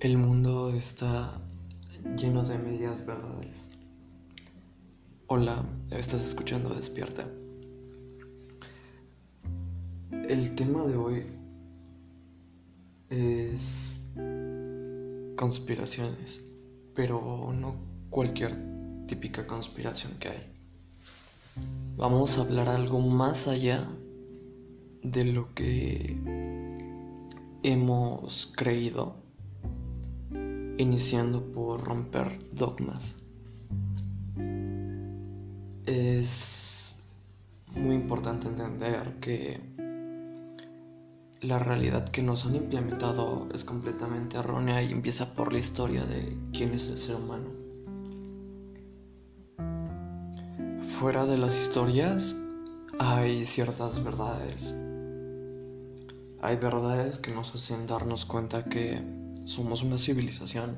El mundo está lleno de medias verdades. Hola, estás escuchando Despierta. El tema de hoy es conspiraciones, pero no cualquier típica conspiración que hay. Vamos a hablar algo más allá de lo que hemos creído iniciando por romper dogmas. Es muy importante entender que la realidad que nos han implementado es completamente errónea y empieza por la historia de quién es el ser humano. Fuera de las historias hay ciertas verdades. Hay verdades que nos hacen darnos cuenta que somos una civilización,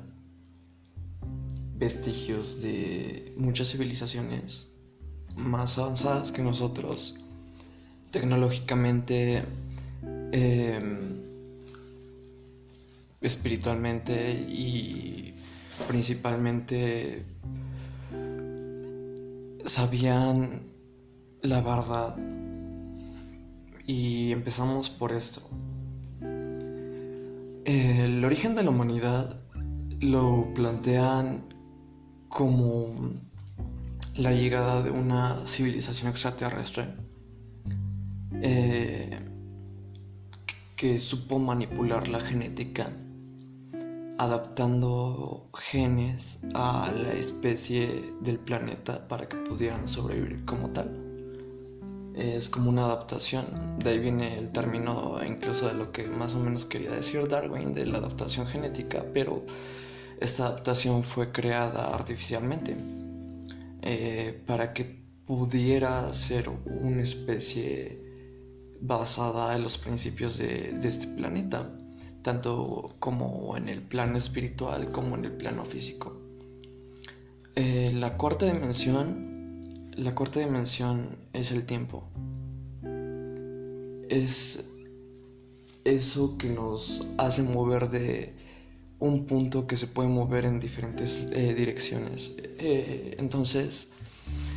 vestigios de muchas civilizaciones más avanzadas que nosotros, tecnológicamente, em, espiritualmente y principalmente sabían la verdad. Y empezamos por esto. El origen de la humanidad lo plantean como la llegada de una civilización extraterrestre eh, que supo manipular la genética adaptando genes a la especie del planeta para que pudieran sobrevivir como tal es como una adaptación. De ahí viene el término incluso de lo que más o menos quería decir Darwin, de la adaptación genética, pero esta adaptación fue creada artificialmente eh, para que pudiera ser una especie basada en los principios de, este planeta, tanto como en el plano espiritual como en el plano físico. Eh, la cuarta dimensión la cuarta dimensión es el tiempo. Es eso que nos hace mover de un punto que se puede mover en diferentes eh, direcciones. Eh, entonces,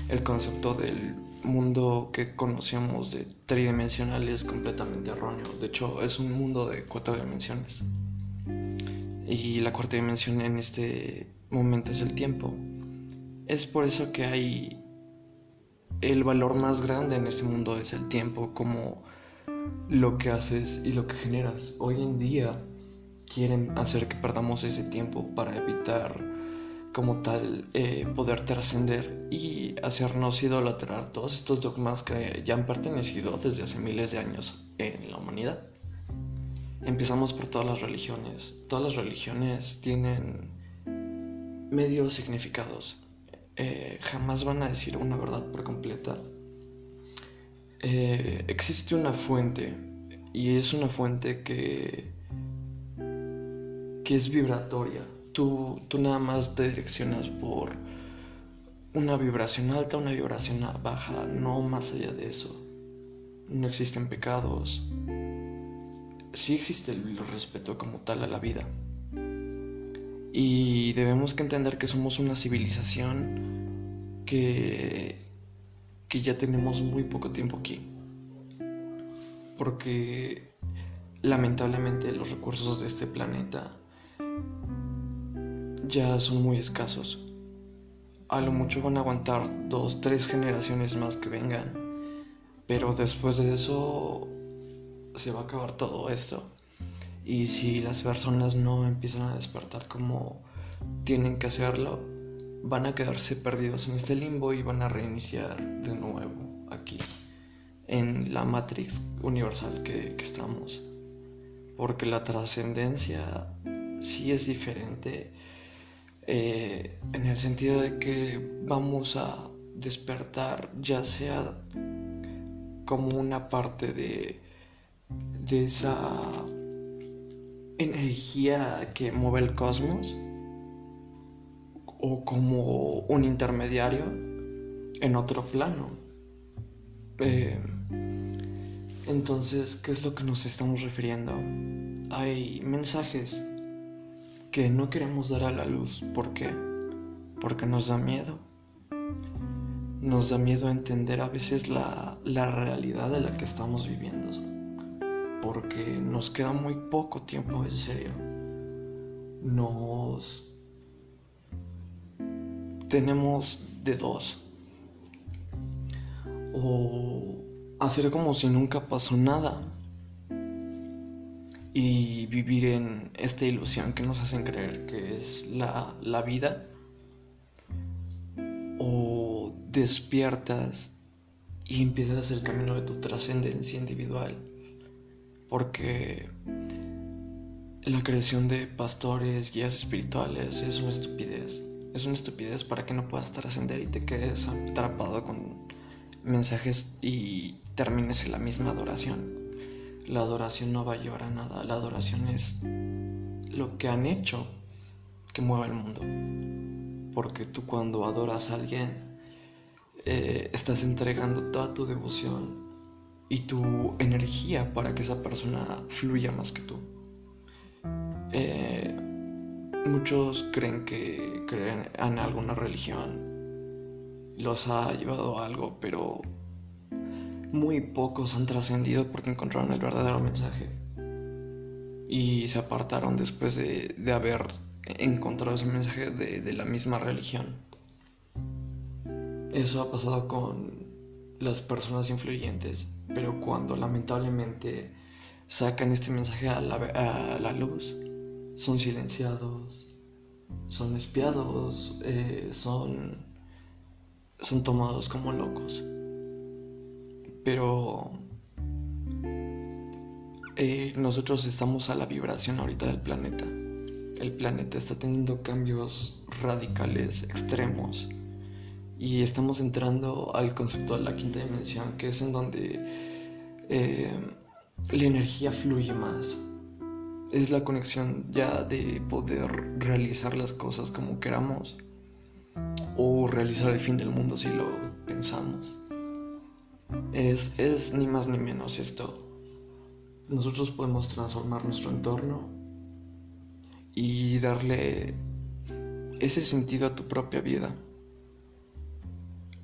el concepto del mundo que conocemos de tridimensional es completamente erróneo. De hecho, es un mundo de cuatro dimensiones. Y la cuarta dimensión en este momento es el tiempo. Es por eso que hay el valor más grande en este mundo es el tiempo, como lo que haces y lo que generas. Hoy en día quieren hacer que perdamos ese tiempo para evitar como tal eh, poder trascender y hacernos idolatrar todos estos dogmas que ya han pertenecido desde hace miles de años en la humanidad. Empezamos por todas las religiones. Todas las religiones tienen medios significados eh, jamás van a decir una verdad por completa. Eh, existe una fuente y es una fuente que, que es vibratoria. Tú, tú nada más te direccionas por una vibración alta, una vibración baja, no más allá de eso. No existen pecados. Sí existe el respeto como tal a la vida. Y debemos que entender que somos una civilización que, que ya tenemos muy poco tiempo aquí. Porque lamentablemente los recursos de este planeta ya son muy escasos. A lo mucho van a aguantar dos, tres generaciones más que vengan. Pero después de eso se va a acabar todo esto. Y si las personas no empiezan a despertar como tienen que hacerlo, van a quedarse perdidos en este limbo y van a reiniciar de nuevo aquí, en la Matrix universal que, estamos. Porque la trascendencia sí es diferente eh, en el sentido de que vamos a despertar ya sea como una parte de, de esa energía que mueve el cosmos o como un intermediario en otro plano. Eh, entonces, ¿qué es lo que nos estamos refiriendo? Hay mensajes que no queremos dar a la luz. ¿Por qué? Porque nos da miedo. Nos da miedo entender a veces la, la realidad de la que estamos viviendo. Porque nos queda muy poco tiempo en serio. Nos... Tenemos de dos. O hacer como si nunca pasó nada y vivir en esta ilusión que nos hacen creer que es la, la vida o despiertas y empiezas el camino de tu trascendencia individual porque la creación de pastores, guías espirituales es una estupidez. Es una estupidez para que no puedas trascender y te quedes atrapado con mensajes y termines en la misma adoración. La adoración no va a llevar a nada, la adoración es lo que han hecho que mueva el mundo. Porque tú cuando adoras a alguien, eh, estás entregando toda tu devoción y tu energía para que esa persona fluya más que tú. Eh, muchos creen que creen en alguna religión los ha llevado a algo, pero muy pocos han trascendido porque encontraron el verdadero mensaje y se apartaron después de, haber encontrado ese mensaje de, de, la misma religión. Eso ha pasado con las personas influyentes, pero cuando lamentablemente sacan este mensaje a la, luz, son silenciados, son espiados, eh, son, son tomados como locos. Pero eh, nosotros estamos a la vibración ahorita del planeta. El planeta está teniendo cambios radicales, extremos. Y estamos entrando al concepto de la quinta dimensión, que es en donde eh, la energía fluye más. Es la conexión ya de poder realizar las cosas como queramos o realizar el fin del mundo si lo pensamos. Es, es ni más ni menos esto. Nosotros podemos transformar nuestro entorno y darle ese sentido a tu propia vida,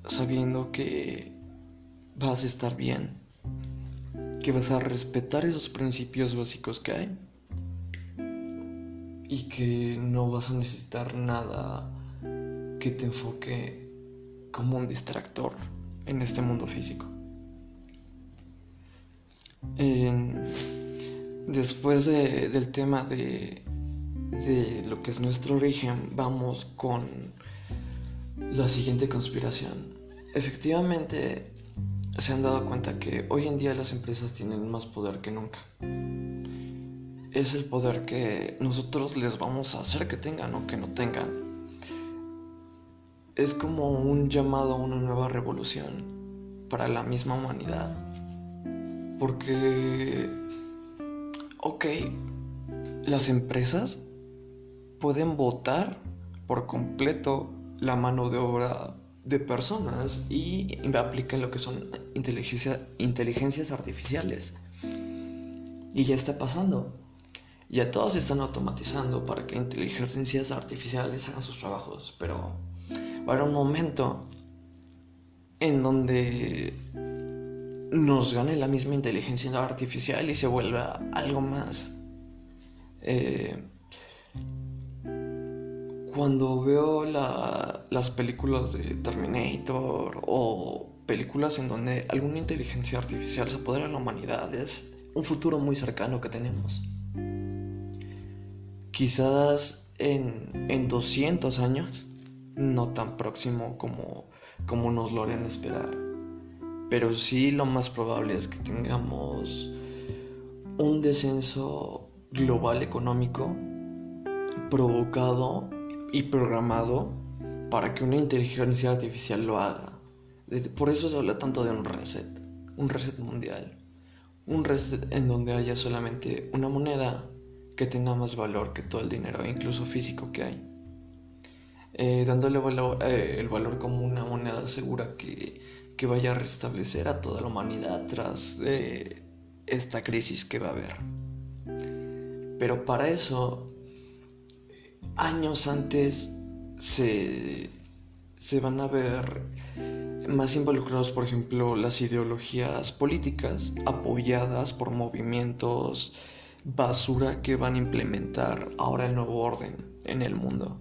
sabiendo que vas a estar bien, que vas a respetar esos principios básicos que hay y que no vas a necesitar nada que te enfoque como un distractor en este mundo físico. después del tema de, de lo que es nuestro origen, vamos con la siguiente conspiración. Efectivamente, se han dado cuenta que hoy en día las empresas tienen más poder que nunca. Es el poder que nosotros les vamos a hacer que tengan o que no tengan. Es como un llamado a una nueva revolución para la misma humanidad. Porque, ok, las empresas pueden votar por completo la mano de obra de personas y aplican lo que son inteligencias artificiales. Y ya está pasando. Ya todos están automatizando para que inteligencias artificiales hagan sus trabajos, pero va a haber un momento en donde nos gane la misma inteligencia artificial y se vuelva algo más. Eh, cuando veo las películas de Terminator o películas en donde alguna inteligencia artificial se apodera de la humanidad, es un futuro muy cercano que tenemos. Quizás en, en 200 años, no tan próximo como, como nos lo harían esperar pero sí lo más probable es que tengamos un descenso global económico provocado y programado para que una inteligencia artificial lo haga. Por eso se habla tanto de un reset, un reset mundial, un reset en donde haya solamente una moneda que tenga más valor que todo el dinero, incluso físico que hay. Eh, dándole eh, el valor como una moneda segura que que vaya a restablecer a toda la humanidad tras de esta crisis que va a haber. Pero para eso años antes se, se van a ver más involucrados, por ejemplo, las ideologías políticas apoyadas por movimientos basura que van a implementar ahora el nuevo orden en el mundo.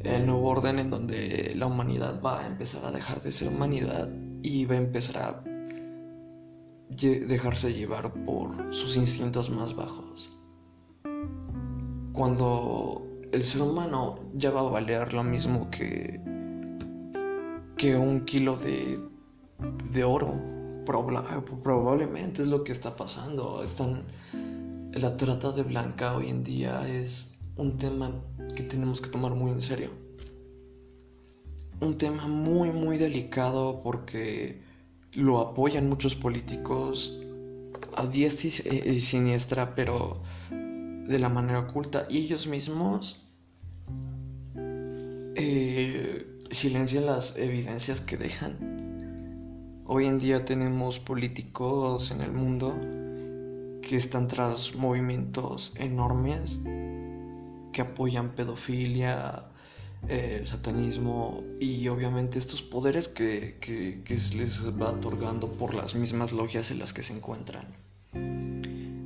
El nuevo orden en donde la humanidad va a empezar a dejar de ser humanidad y va a empezar a dejarse llevar por sus instintos más bajos. Cuando el ser humano ya va a valer lo mismo que que un kilo de, de oro. probablemente es lo que está pasando. Están, la trata de blanca hoy en día es un tema que tenemos que tomar muy en serio. Un tema muy, muy delicado porque lo apoyan muchos políticos a diestra y siniestra, pero de la manera oculta. Y ellos mismos eh, silencian las evidencias que dejan. Hoy en día tenemos políticos en el mundo que están tras movimientos enormes que apoyan pedofilia, eh, satanismo y obviamente estos poderes que, que, que les va otorgando por las mismas logias en las que se encuentran.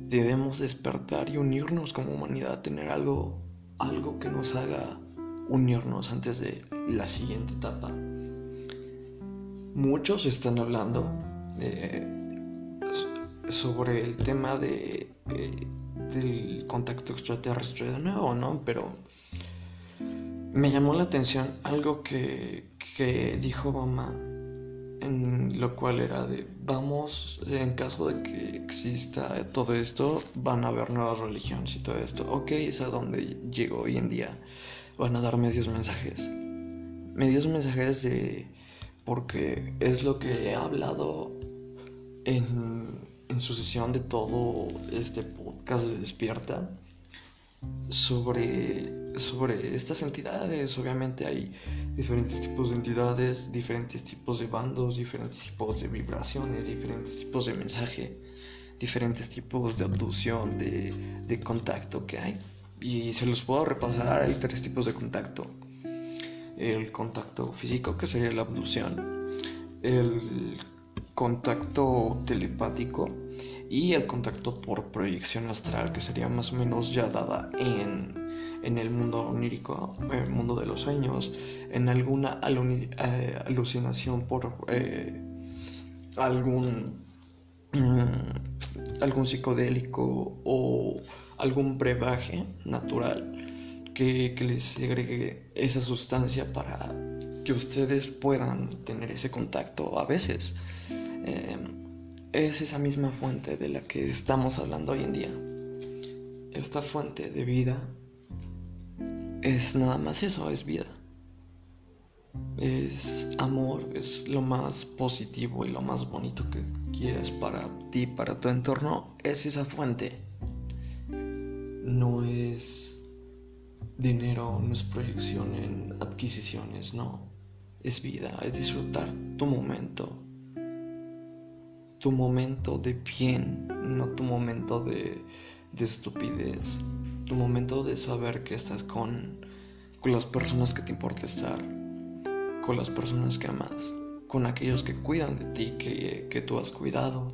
Debemos despertar y unirnos como humanidad, tener algo, algo que nos haga unirnos antes de la siguiente etapa. Muchos están hablando sobre el tema de, eh, del contacto extraterrestre de nuevo, ¿no? Pero me llamó la atención algo que, que dijo Obama, lo cual era de, vamos, en caso de que exista todo esto, van a haber nuevas religiones y todo esto. Ok, es a donde llego hoy en día van a dar medios mensajes. Medios mensajes de... porque es lo que he hablado en, en su sesión de todo este podcast de Despierta sobre, sobre estas entidades. Obviamente hay diferentes tipos de entidades, diferentes tipos de bandos, diferentes tipos de vibraciones, diferentes tipos de mensaje, diferentes tipos de abducción, de, de contacto que hay y se los puedo repasar. Hay tres tipos de contacto. El contacto físico, que sería la abducción. El contacto telepático y el contacto por proyección astral, que sería más o menos ya dada en, en el mundo onírico, el mundo de los sueños, en alguna eh, alucinación por eh, algún, mm, algún psicodélico o algún brebaje natural que, les agregue esa sustancia para que ustedes puedan tener ese contacto a veces. Eh, es esa misma fuente de la que estamos hablando hoy en día. Esta fuente de vida es nada más eso, es vida. Es amor, es lo más positivo y lo más bonito que quieres para ti, para tu entorno. Es esa fuente no es dinero, no es proyección en adquisiciones, no. Es vida, es disfrutar tu momento. Tu momento de bien, no tu momento de, estupidez. Tu momento de saber que estás con, con las personas que te importa estar, con las personas que amas, con aquellos que cuidan de ti, que, que tú has cuidado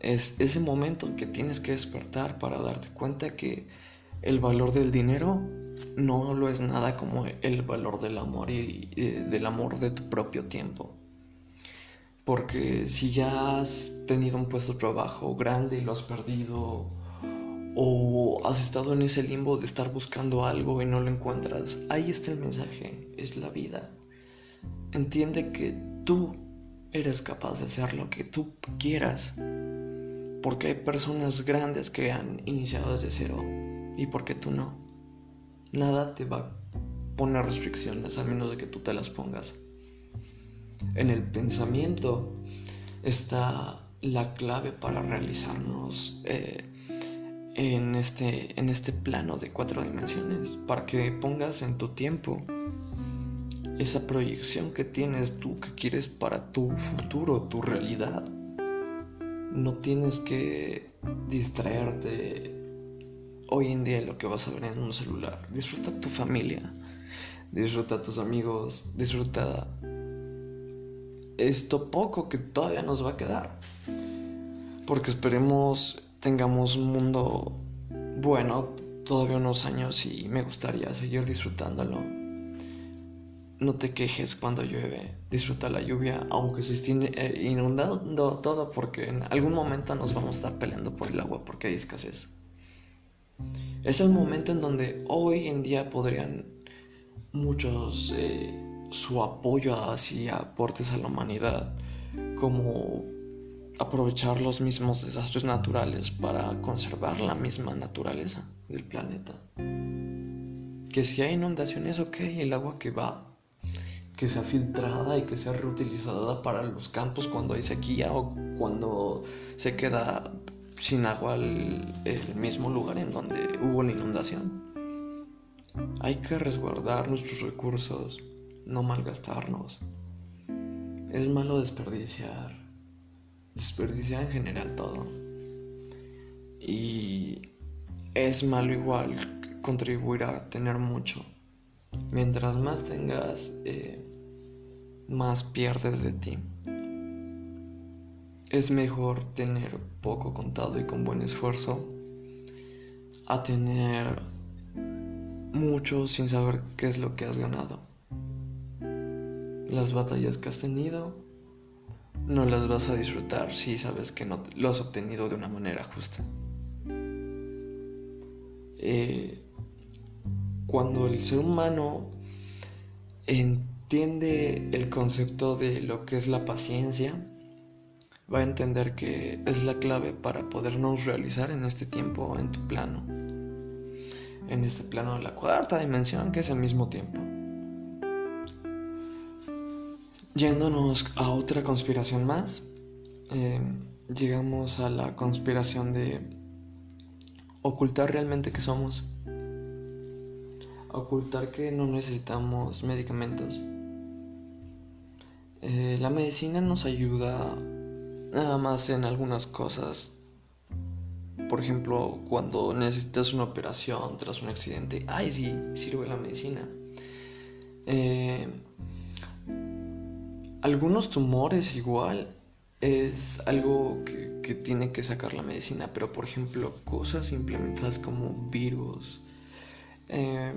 es ese momento que tienes que despertar para darte cuenta que el valor del dinero no lo es nada como el valor del amor y, del amor de tu propio tiempo. Porque si ya has tenido un puesto de trabajo grande y lo has perdido, o has estado en ese limbo de estar buscando algo y no lo encuentras, ahí está el mensaje, es la vida. Entiende que tú eres capaz de hacer lo que tú quieras porque hay personas grandes que han iniciado desde cero y porque tú no. Nada te va a poner restricciones a menos de que tú te las pongas. En el pensamiento está la clave para realizarnos eh, en, este, en este plano de cuatro dimensiones, para que pongas en tu tiempo esa proyección que tienes tú, que quieres para tu futuro, tu realidad no tienes que distraerte hoy en día lo que vas a ver en un celular. Disfruta tu familia, disfruta tus amigos, disfruta esto poco que todavía nos va a quedar. Porque esperemos tengamos un mundo bueno todavía unos años y me gustaría seguir disfrutándolo. No te quejes cuando llueve, disfruta la lluvia, aunque se esté eh, inundando todo, porque en algún momento nos vamos a estar peleando por el agua porque hay escasez. Es el momento en donde hoy en día podrían muchos eh, su apoyo hacia aportes a la humanidad, como aprovechar los mismos desastres naturales para conservar la misma naturaleza del planeta. Que si hay inundaciones, ok, el agua que va, que sea filtrada y que sea reutilizada para los campos cuando hay sequía o cuando se queda sin agua el, el mismo lugar en donde hubo la inundación. Hay que resguardar nuestros recursos, no malgastarnos. Es malo desperdiciar desperdiciar en general todo. Y es malo igual contribuir a tener mucho. Mientras más tengas, eh, más pierdes de ti. Es mejor tener poco contado y con buen esfuerzo a tener mucho sin saber qué es lo que has ganado. Las batallas que has tenido no las vas a disfrutar si sabes que no lo has obtenido de una manera justa. Eh, cuando el ser humano entiende el concepto de lo que es la paciencia, va a entender que es la clave para podernos realizar en este tiempo, en tu plano, en este plano de la cuarta dimensión, que es el mismo tiempo. Yéndonos a otra conspiración más, eh, llegamos a la conspiración de ocultar realmente que somos, ocultar que no necesitamos medicamentos. Eh, la medicina nos ayuda nada más en algunas cosas. Por ejemplo, cuando necesitas una operación tras un accidente, ay, sí, sirve la medicina. Eh, algunos tumores igual es algo que, tiene que sacar la medicina, pero por ejemplo cosas implementadas como virus, eh,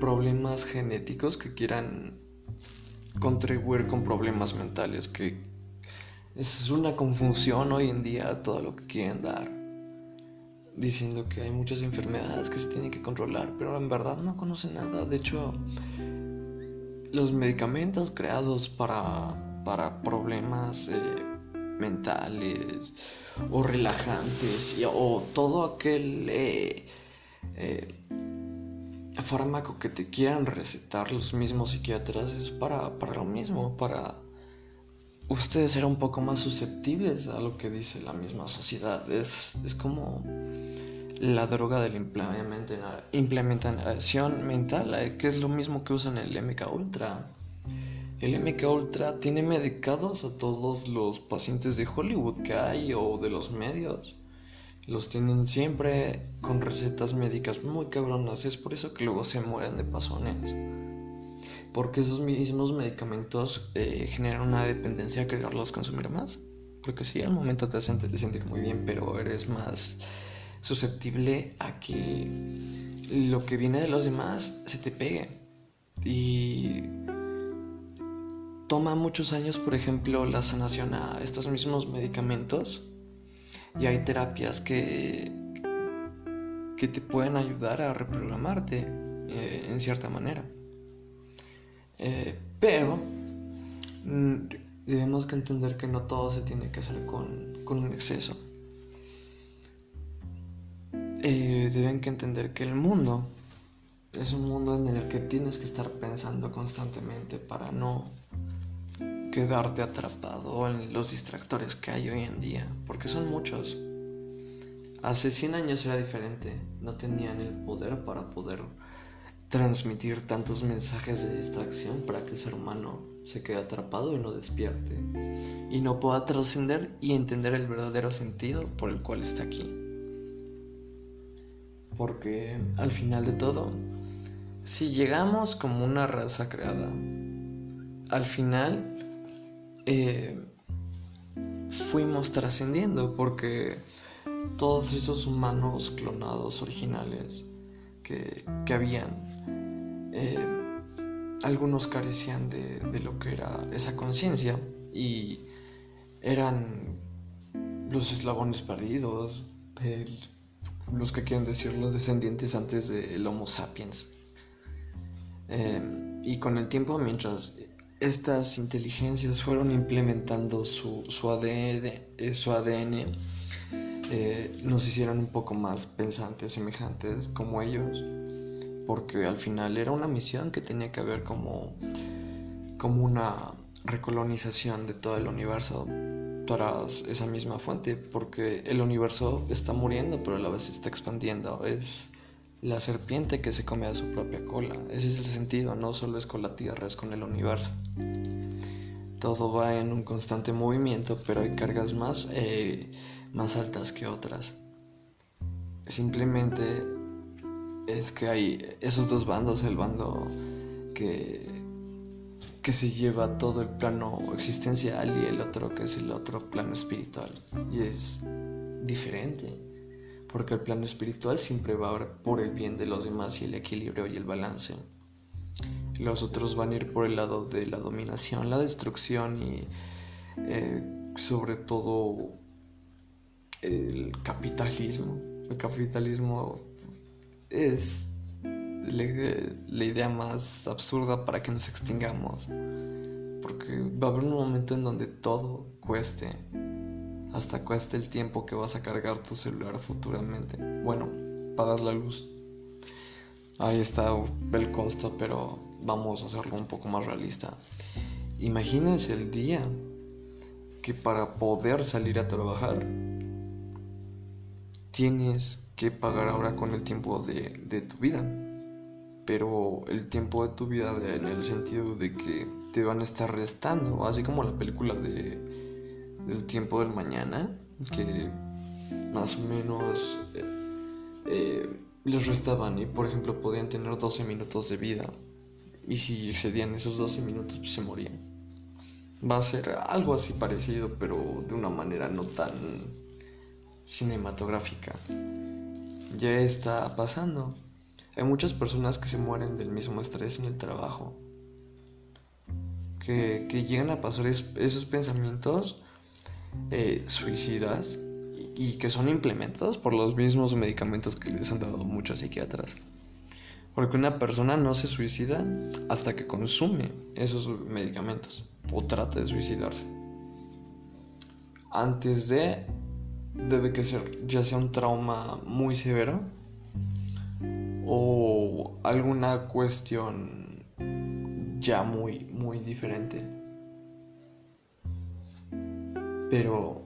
problemas genéticos que quieran contribuir con problemas mentales, que es una confusión hoy en día todo lo que quieren dar, diciendo que hay muchas enfermedades que se tienen que controlar, pero en verdad no conocen nada, de hecho los medicamentos creados para, para problemas eh, mentales o relajantes o todo aquel eh, eh, fármaco que te quieran recetar los mismos psiquiatras es para, para lo mismo, para ustedes ser un poco más susceptibles a lo que dice la misma sociedad. Es, es como la droga de la implementación mental, eh, que es lo mismo que usan el MK Ultra. El MK Ultra tiene medicados a todos los pacientes de Hollywood que hay o de los medios. Los tienen siempre con recetas médicas muy cabronas. Es por eso que luego se mueren de pasones. Porque esos mismos medicamentos eh, generan una dependencia a quererlos consumir más. Porque sí, al momento te hacen sentir muy bien, pero eres más susceptible a que lo que viene de los demás se te pegue. Y toma muchos años, por ejemplo, la sanación a estos mismos medicamentos. Y hay terapias que, que te pueden ayudar a reprogramarte eh, en cierta manera. Eh, pero mm, debemos entender que no todo se tiene que hacer con, con un exceso. Eh, deben que entender que el mundo es un mundo en el que tienes que estar pensando constantemente para no quedarte atrapado en los distractores que hay hoy en día, porque son muchos. Hace 100 años era diferente, no tenían el poder para poder transmitir tantos mensajes de distracción para que el ser humano se quede atrapado y no despierte y no pueda trascender y entender el verdadero sentido por el cual está aquí. Porque al final de todo, si llegamos como una raza creada, al final eh, fuimos trascendiendo porque todos esos humanos clonados originales que, habían, eh, algunos carecían de, de, lo que era esa conciencia y eran los eslabones perdidos, los que quieren decir los descendientes antes del Homo sapiens. Eh, y con el tiempo, mientras estas inteligencias fueron implementando su, su ADN, eh, su ADN eh, nos hicieron un poco más pensantes, semejantes como ellos, porque al final era una misión que tenía que haber como, como una recolonización de todo el universo tras esa misma fuente, porque el universo está muriendo, pero a la vez está expandiendo. Es la serpiente que se come a su propia cola. Ese es el sentido, no solo es con la Tierra, es con el universo. Todo va en un constante movimiento, pero hay cargas más, eh, más altas que otras. Simplemente es que hay esos dos bandos, el bando que que se lleva todo el plano existencial y el otro que es el otro plano espiritual. Y es diferente, porque el plano espiritual siempre va por el bien de los demás y el equilibrio y el balance. Los otros van a ir por el lado de la dominación, la destrucción y eh, sobre todo el capitalismo. El capitalismo es la, idea más absurda para que nos extingamos. Porque va a haber un momento en donde todo cueste. Hasta cueste el tiempo que vas a cargar tu celular futuramente. Bueno, pagas la luz. Ahí está el costo, pero vamos a hacerlo un poco más realista. Imagínense el día que para poder salir a trabajar tienes que pagar ahora con el tiempo de tu vida pero el tiempo de tu vida en el sentido de que te van a estar restando, así como la película de del tiempo del mañana, que más o menos eh, eh, les restaban y por ejemplo podían tener 12 minutos de vida y si excedían esos 12 minutos pues, se morían. Va a ser algo así parecido, pero de una manera no tan cinematográfica. Ya está pasando. Hay muchas personas que se mueren del mismo estrés en el trabajo. Que, llegan a pasar esos pensamientos eh, suicidas y, que son implementados por los mismos medicamentos que les han dado muchos psiquiatras. Porque una persona no se suicida hasta que consume esos medicamentos o trata de suicidarse. Antes de, debe que ser ya sea un trauma muy severo o alguna cuestión ya muy, muy diferente. Pero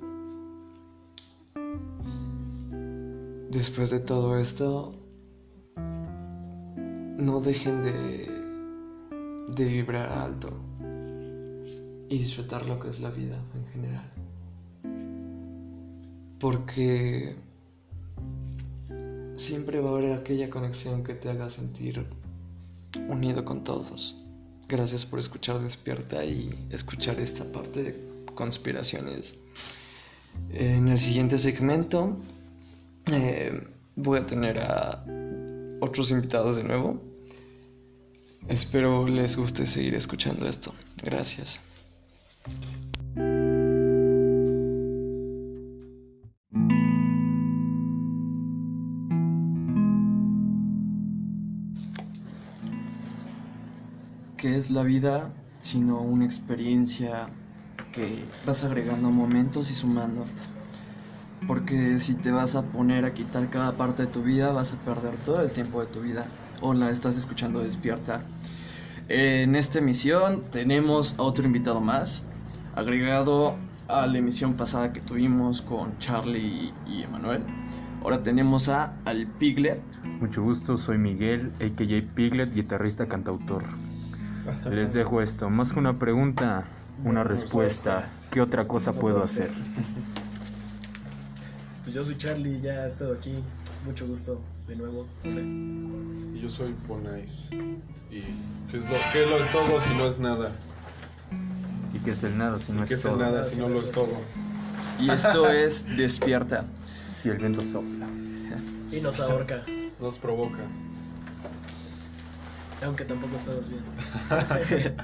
después de todo esto, no dejen de, de vibrar alto y disfrutar lo que es la vida en general. Porque siempre va a haber aquella conexión que te haga sentir unido con todos. Gracias por escuchar Despierta y escuchar esta parte de conspiraciones. En el siguiente segmento eh, voy a tener a otros invitados de nuevo. Espero les guste seguir escuchando esto. Gracias. ¿Qué es la vida sino una experiencia que vas agregando momentos y sumando? Porque si te vas a poner a quitar cada parte de tu vida, vas a perder todo el tiempo de tu vida. Hola, estás escuchando Despierta. En esta emisión tenemos a otro invitado más, agregado a la emisión pasada que tuvimos con Charlie y Emanuel. Ahora tenemos a Al Piglet. Mucho gusto, soy Miguel, AKJ Piglet, guitarrista cantautor. Les dejo esto. Más que una pregunta, una respuesta. ¿Qué otra cosa puedo hacer? Pues yo soy Charlie, ya he estado aquí mucho gusto de nuevo. Y yo soy Ponais. ¿Y qué es, lo, qué lo es todo si no es nada? ¿Y qué es el nada si no ¿Qué es es el todo? nada si no lo es todo? Y esto es Despierta. Si el viento sopla. Y nos ahorca, Nos provoca. Aunque tampoco estamos bien.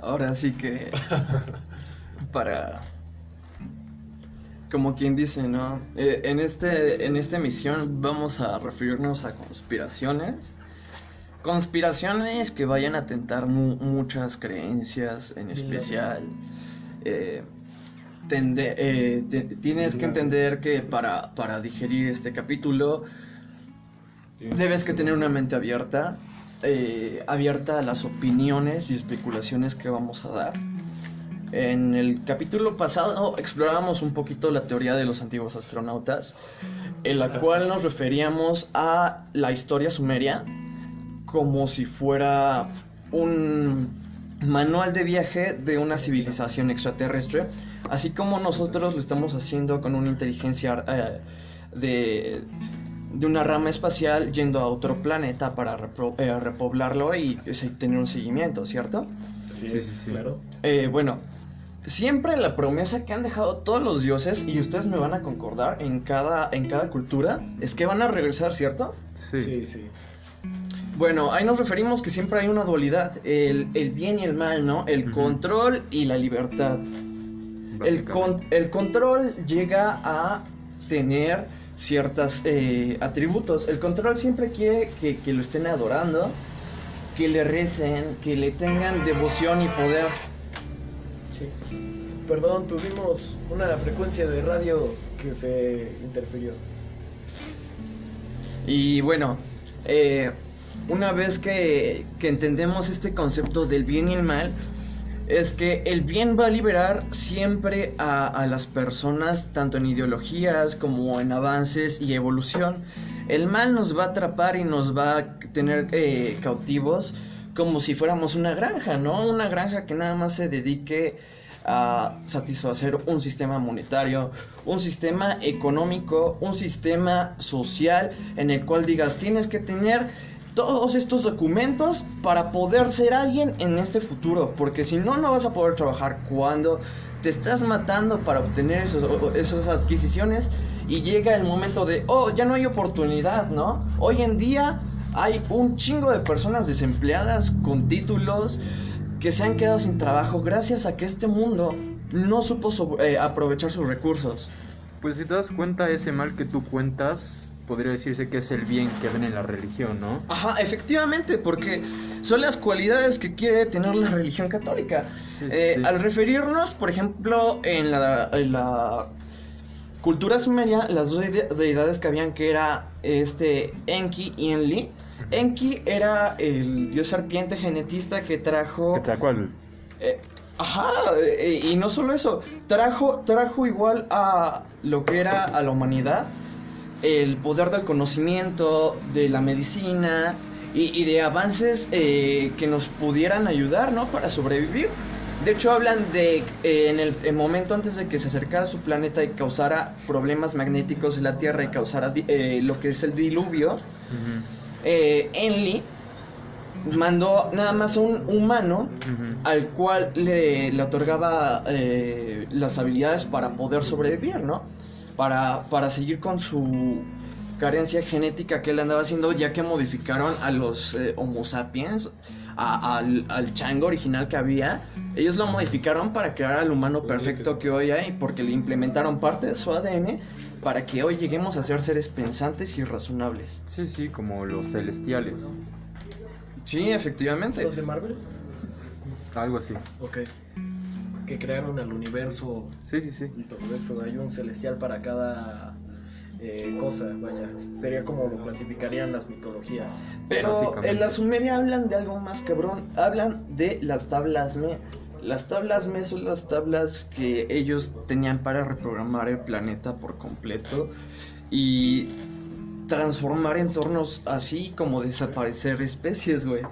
Ahora sí que para como quien dice, ¿no? Eh, en este en esta emisión vamos a referirnos a conspiraciones. Conspiraciones que vayan a atentar mu- muchas creencias, en especial. eh, tende- eh, te- tienes que entender que para, para digerir este capítulo Debes que tener una mente abierta, eh, abierta a las opiniones y especulaciones que vamos a dar. En el capítulo pasado explorábamos un poquito la teoría de los antiguos astronautas, en la cual nos referíamos a la historia sumeria como si fuera un manual de viaje de una civilización extraterrestre, así como nosotros lo estamos haciendo con una inteligencia eh, de, de una rama espacial yendo a otro planeta para repro- eh, repoblarlo y eh, tener un seguimiento, ¿cierto? Así Sí, es, sí, sí. claro. Eh, bueno, siempre la promesa que han dejado todos los dioses, y ustedes me van a concordar en cada, en cada cultura, es que van a regresar, ¿cierto? Sí. Sí, sí. Bueno, ahí nos referimos que siempre hay una dualidad, el, el bien y el mal, ¿no? El control y la libertad. El, con- el control llega a tener ciertos atributos. El control siempre quiere que, que lo estén adorando, que le recen, que le tengan devoción y poder. Sí. Perdón, tuvimos una frecuencia de radio que se interfirió. Y bueno, eh, una vez que, que entendemos este concepto del bien y el mal, es que el bien va a liberar siempre a, las personas, tanto en ideologías como en avances y evolución. El mal nos va a atrapar y nos va a tener eh, cautivos como si fuéramos una granja, ¿no? Una granja que nada más se dedique a satisfacer un sistema monetario, un sistema económico, un sistema social en el cual digas tienes que tener todos estos documentos para poder ser alguien en este futuro, porque si no, no vas a poder trabajar cuando te estás matando para obtener esas adquisiciones y llega el momento de, oh, ya no hay oportunidad, ¿no? Hoy en día hay un chingo de personas desempleadas con títulos que se han quedado sin trabajo gracias a que este mundo no supo eh, aprovechar sus recursos. Pues si te das cuenta, ese mal que tú cuentas, podría decirse que es el bien que ven en la religión, ¿no? Ajá, efectivamente, porque son las cualidades que quiere tener la religión católica. Sí, Eh, sí. Al referirnos, por ejemplo, en la, en la cultura sumeria, las dos de- deidades que habían que era este Enki y Enli. Enki era el dios serpiente genetista que trajo... Quetzalcóatl. Eh, ajá, eh, y no solo eso, trajo, trajo igual a lo que era a la humanidad el poder del conocimiento, de la medicina y, y de avances eh, que nos pudieran ayudar, ¿no? Para sobrevivir. De hecho, hablan de eh, en el, el momento antes de que se acercara a su planeta y causara problemas magnéticos en la Tierra y causara eh, lo que es el diluvio, eh, Enli mandó nada más a un humano al cual le, le otorgaba las habilidades para poder sobrevivir, ¿no? Para, para seguir con su carencia genética que él andaba haciendo, ya que modificaron a los eh, Homo sapiens, a- al, al chango original que había. Ellos lo modificaron para crear al humano perfecto que hoy hay, porque le implementaron parte de su ADN para que hoy lleguemos a ser seres pensantes y razonables. Sí, sí, como los celestiales. Sí, efectivamente. ¿Los de Marvel? Algo así. Ok. Que crearon el universo Sí, sí, sí. y todo eso. Hay un celestial para cada eh, cosa, vaya. Sería como lo clasificarían las mitologías. Pero en la Sumeria hablan de algo más cabrón. Hablan de las tablas Me. Las tablas Me son las tablas que ellos tenían para reprogramar el planeta por completo y transformar entornos así como desaparecer especies, güey.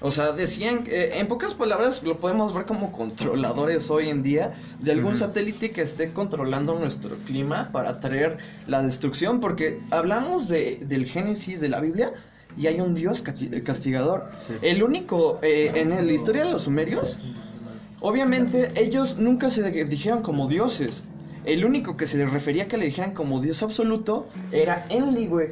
O sea, decían, que, en pocas palabras lo podemos ver como controladores hoy en día de algún satélite que esté controlando nuestro clima para traer la destrucción, porque hablamos de, del Génesis de la Biblia y hay un Dios castigador. Sí. El único, eh, en la historia de los sumerios, obviamente ellos nunca se dijeron como dioses. El único que se les refería que le dijeran como Dios absoluto era Enli, güey.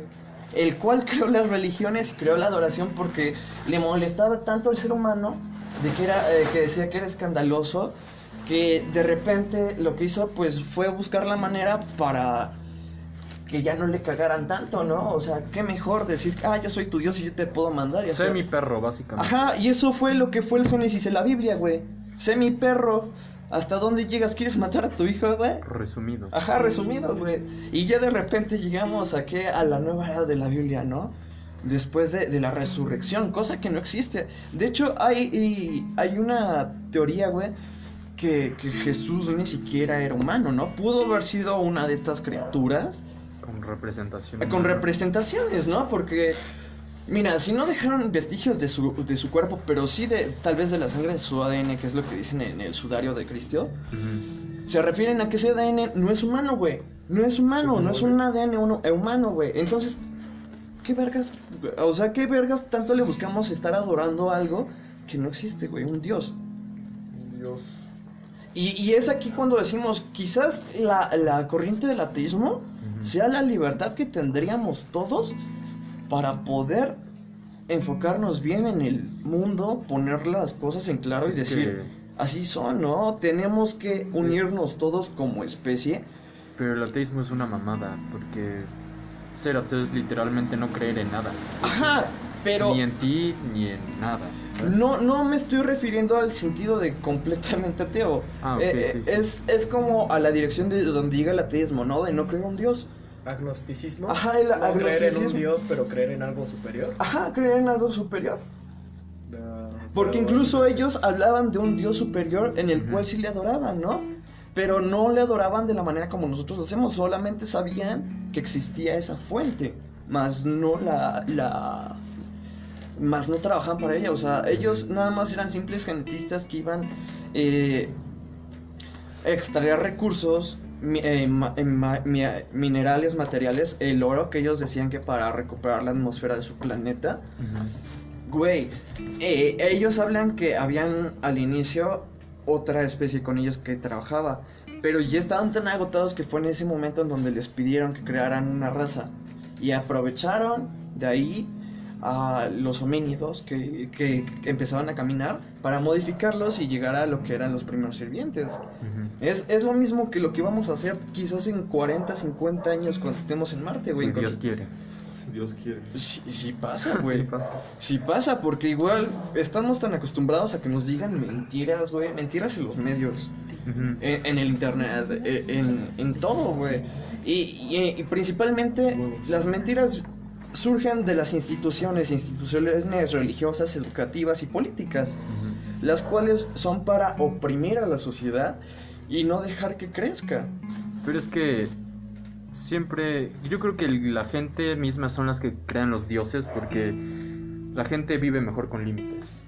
El cual creó las religiones y creó la adoración porque le molestaba tanto al ser humano de que era eh, que decía que era escandaloso que de repente lo que hizo pues fue buscar la manera para que ya no le cagaran tanto, ¿no? O sea, qué mejor decir, ah, yo soy tu Dios y yo te puedo mandar y Sé hacer- mi perro, básicamente. Ajá, y eso fue lo que fue el Génesis de la Biblia, güey. Sé mi perro. ¿Hasta dónde llegas? ¿Quieres matar a tu hijo, güey? Resumido. Ajá, resumido, güey. Y ya de repente llegamos a qué? A la nueva era de la Biblia, ¿no? Después de, de la resurrección, cosa que no existe. De hecho, hay, y- hay una teoría, güey, que, que Jesús ni siquiera era humano, ¿no? Pudo haber sido una de estas criaturas Con representación. con representaciones, ¿no? Porque, mira, si no dejaron vestigios de su, de su cuerpo, pero sí de tal vez de la sangre de su ADN, que es lo que dicen en el sudario de Cristo, Ujú. se refieren a que ese ADN no es humano, güey. No es humano, Sí, no es un ADN uno- eh, humano, güey. Entonces, ¿qué vergas? O sea, ¿qué vergas tanto le buscamos estar adorando algo que no existe, güey? Un dios. Dios. Y, y es aquí cuando decimos, quizás la, la corriente del ateísmo sea la libertad que tendríamos todos para poder enfocarnos bien en el mundo, poner las cosas en claro y decir, que- así son, ¿no? Tenemos que unirnos todos como especie. Pero el ateísmo es una mamada, porque ser ateo es literalmente no creer en nada. Ajá, pero Ni en ti, ni en nada. no, no me estoy refiriendo al sentido de completamente ateo. Ah, ok, Eh, sí, eh, sí. Es, es como a la dirección de donde llega el ateísmo, ¿no? De no creer en un Dios. Agnosticismo. Ajá, el no creer en un dios, pero creer en algo superior. Ajá, creer en algo superior. Ah, Porque incluso ellos hablaban de un Dios superior en el cual sí le adoraban, ¿no? Pero no le adoraban de la manera como nosotros lo hacemos, solamente sabían que existía esa fuente, más no la, la más no trabajaban para ella, o sea, ellos nada más eran simples genetistas que iban eh, a extraer recursos, mi- eh, ma- eh, ma- mi- minerales, materiales, el oro que ellos decían que para recuperar la atmósfera de su planeta. Güey, eh, ellos hablan que habían al inicio otra especie con ellos que trabajaba, pero ya estaban tan agotados que fue en ese momento en donde les pidieron que crearan una raza y aprovecharon de ahí a los homínidos que, que- que empezaban a caminar para modificarlos y llegar a lo que eran los primeros sirvientes. Ujú. Es, es lo mismo que lo que vamos a hacer quizás en 40, 50 años cuando estemos en Marte, güey. Si Dios quiere. Si Dios quiere. Sí, sí pasa, güey. Sí, pasa. Sí pasa, porque igual estamos tan acostumbrados a que nos digan mentiras, güey. Mentiras en los medios, Ujú. en, en el internet, eh, en, en todo, güey. Y, y- y principalmente las mentiras surgen de las instituciones, instituciones religiosas, educativas y políticas, las cuales son para oprimir a la sociedad y no dejar que crezca. Pero es que siempre, yo creo que la gente misma son las que crean los dioses porque la gente vive mejor con límites.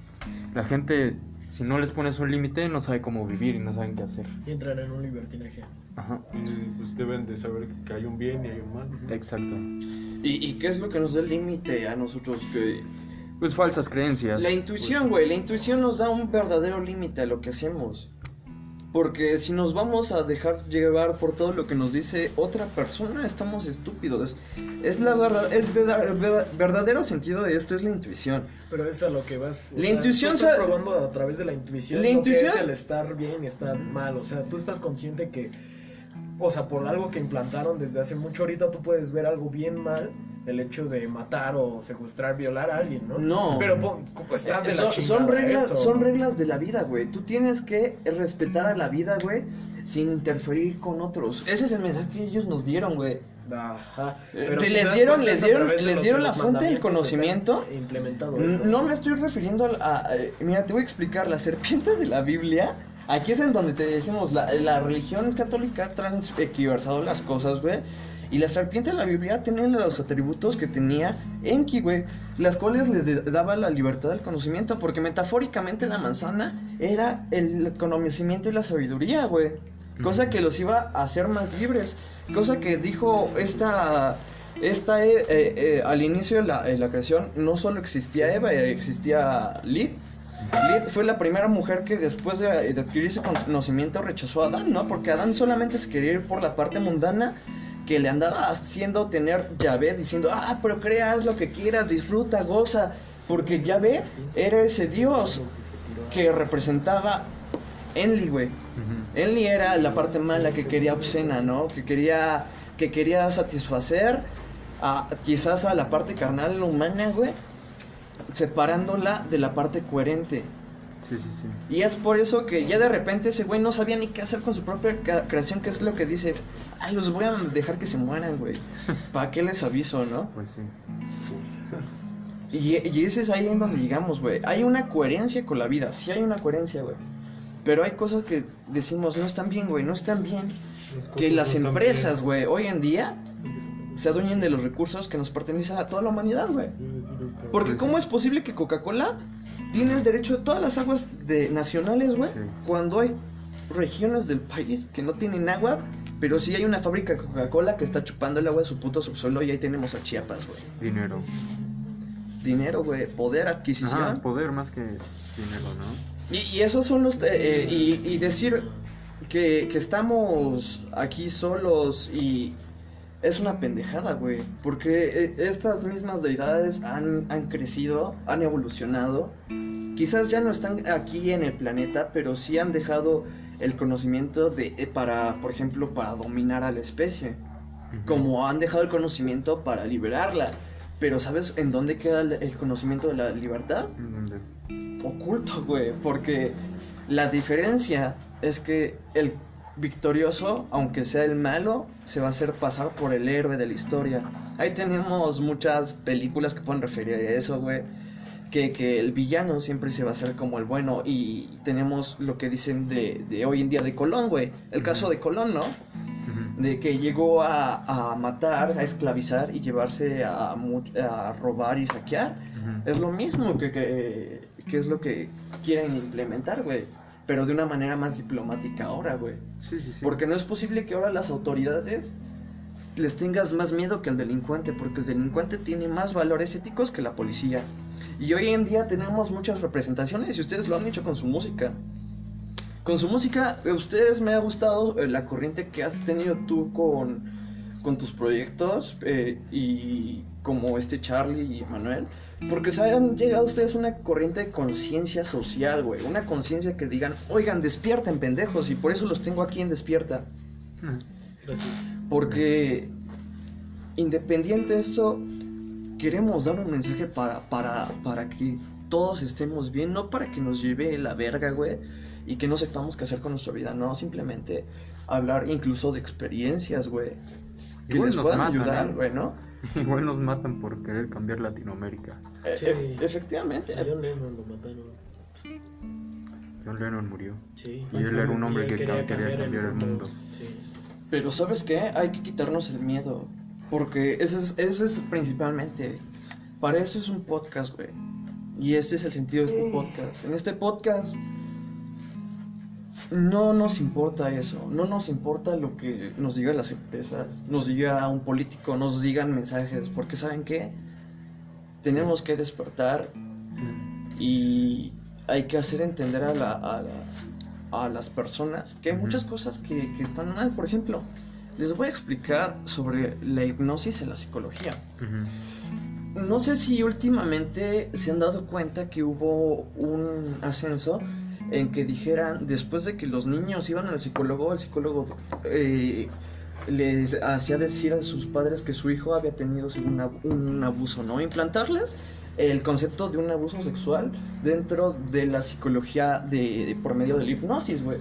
La gente, si no les pones un límite, no sabe cómo vivir y no saben qué hacer. Y entrar en un libertinaje. Ajá, Y pues deben de saber que hay un bien y hay un mal. exacto. ¿Y, y qué es lo que nos da el límite a nosotros? Que Pues falsas creencias. La intuición, güey, la intuición nos da un verdadero límite a lo que hacemos. Porque si nos vamos a dejar llevar por todo lo que nos dice otra persona, estamos estúpidos. Es la verdad, el verda- el verda- verdadero sentido de esto es la intuición. Pero es a lo que vas. La sea, intuición Tú estás probando a través de la intuición. La lo que intuición- es el estar bien y estar mal. O sea, tú estás consciente que. O sea, por algo que implantaron desde hace mucho, ahorita tú puedes ver algo bien mal. El hecho de matar o secuestrar, violar a alguien, ¿no? No. Pero ¿cómo está de Eh, la son, son reglas, eso? son reglas de la vida, güey. Tú tienes que respetar a la vida, güey, sin interferir con otros. Ese es el mensaje que ellos nos dieron, güey. Ajá. Eh, Pero si les dieron- les dieron- les dieron la fuente del conocimiento. Implementado eso. No me estoy refiriendo a, a- a- Mira, te voy a explicar. La serpiente de la Biblia Aquí es en donde te decimos, la, la religión católica ha transversado las cosas, güey. Y la serpiente de la Biblia tenía los atributos que tenía Enki, güey. Las cuales les daba la libertad del conocimiento. Porque metafóricamente la manzana era el conocimiento y la sabiduría, güey. Cosa que los iba a hacer más libres. Cosa que dijo esta... Esta, eh, eh, eh, al inicio de la, la creación, no solo existía Eva, existía Lid. Lid fue la primera mujer que después de, de adquirir ese conocimiento rechazó a Adán, ¿no? Porque Adán solamente se quería ir por la parte mundana que le andaba haciendo tener Yahvé diciendo, ah, pero creas lo que quieras, disfruta, goza. Porque Yahvé era ese Dios que representaba Enli, güey. Enli era la parte mala que quería obscena, ¿no? Que quería, que quería satisfacer a, quizás a la parte carnal humana, güey. Separándola de la parte coherente. Sí, sí, sí. Y es por eso que ya de repente ese güey no sabía ni qué hacer con su propia creación, que es lo que dice, ay, los voy a dejar que se mueran, güey. ¿Para qué les aviso, no? Pues sí. Y, y ese es ahí en donde llegamos, güey. Hay una coherencia con la vida, sí hay una coherencia, güey. Pero hay cosas que decimos, no están bien, güey, no están bien. Que las empresas, güey, hoy en día se adueñen de los recursos que nos pertenecen a toda la humanidad, güey. Porque ¿cómo es posible que Coca-Cola tiene el derecho de todas las aguas de nacionales, güey? Sí. Cuando hay regiones del país que no tienen agua, pero sí hay una fábrica de Coca-Cola que está chupando el agua de su puto subsuelo y ahí tenemos a Chiapas, güey. Dinero. Dinero, güey, poder, adquisición. Ajá, poder más que dinero, ¿no? Y, y esos son los... eh, eh, y, y decir que, que estamos aquí solos y... Es una pendejada, güey. Porque eh, estas mismas deidades han, han crecido, han evolucionado. Quizás ya no están aquí en el planeta, pero sí han dejado el conocimiento de, eh, para, por ejemplo, para dominar a la especie. Como han dejado el conocimiento para liberarla. Pero ¿sabes en dónde queda el- el conocimiento de la libertad? ¿En dónde? oculto, güey, porque la diferencia es que el victorioso, aunque sea el malo, se va a hacer pasar por el héroe de la historia. Ahí tenemos muchas películas que pueden referir a eso, güey. Que, que el villano siempre se va a hacer como el bueno. Y tenemos lo que dicen de, de hoy en día de Colón, güey. El caso de Colón, ¿no? De que llegó a, a matar, a esclavizar y llevarse a, a robar y saquear. Es lo mismo que, que, que es lo que quieren implementar, güey. Pero de una manera más diplomática ahora, güey. Sí, sí, sí. Porque no es posible que ahora las autoridades les tengas más miedo que al delincuente, porque el delincuente tiene más valores éticos que la policía. Y hoy en día tenemos muchas representaciones y ustedes lo han hecho con su música. Con su música, a ustedes me ha gustado eh, la corriente que has tenido tú con, con tus proyectos eh, y como este Charlie y Manuel, porque se han llegado ustedes a una corriente de conciencia social, güey, una conciencia que digan, oigan, despierten pendejos, y por eso los tengo aquí en Despierta, Ujú. Gracias. porque independiente de esto, queremos dar un mensaje para, para, para que todos estemos bien, no para que nos lleve la verga, güey, y que no sepamos qué hacer con nuestra vida, no, simplemente hablar incluso de experiencias, güey, que Igual les puedan matan, ayudar, ¿eh? güey, ¿no? Igual nos matan por querer cambiar Latinoamérica. Eh, Sí. eh, efectivamente. A John Lennon lo mataron. John Lennon murió. Sí. Y él era un hombre que quería cambiar el mundo. Sí. Pero ¿sabes qué? Hay que quitarnos el miedo. Porque eso es, eso es principalmente. Para eso es un podcast, güey. Y este es el sentido de este podcast. En este podcast no nos importa eso. No nos importa lo que nos digan las empresas, nos diga un político, nos digan mensajes. Porque ¿saben qué? Tenemos que despertar y hay que hacer entender a, la, a, la- a las personas que hay muchas cosas que, que están mal. Por ejemplo, les voy a explicar sobre la hipnosis en la psicología. No sé si últimamente se han dado cuenta que hubo un ascenso en que dijeran, después de que los niños iban al psicólogo, el psicólogo eh, les hacía decir a sus padres que su hijo había tenido un, ab- un abuso, ¿no? Implantarles el concepto de un abuso sexual dentro de la psicología de, por medio de la hipnosis, güey.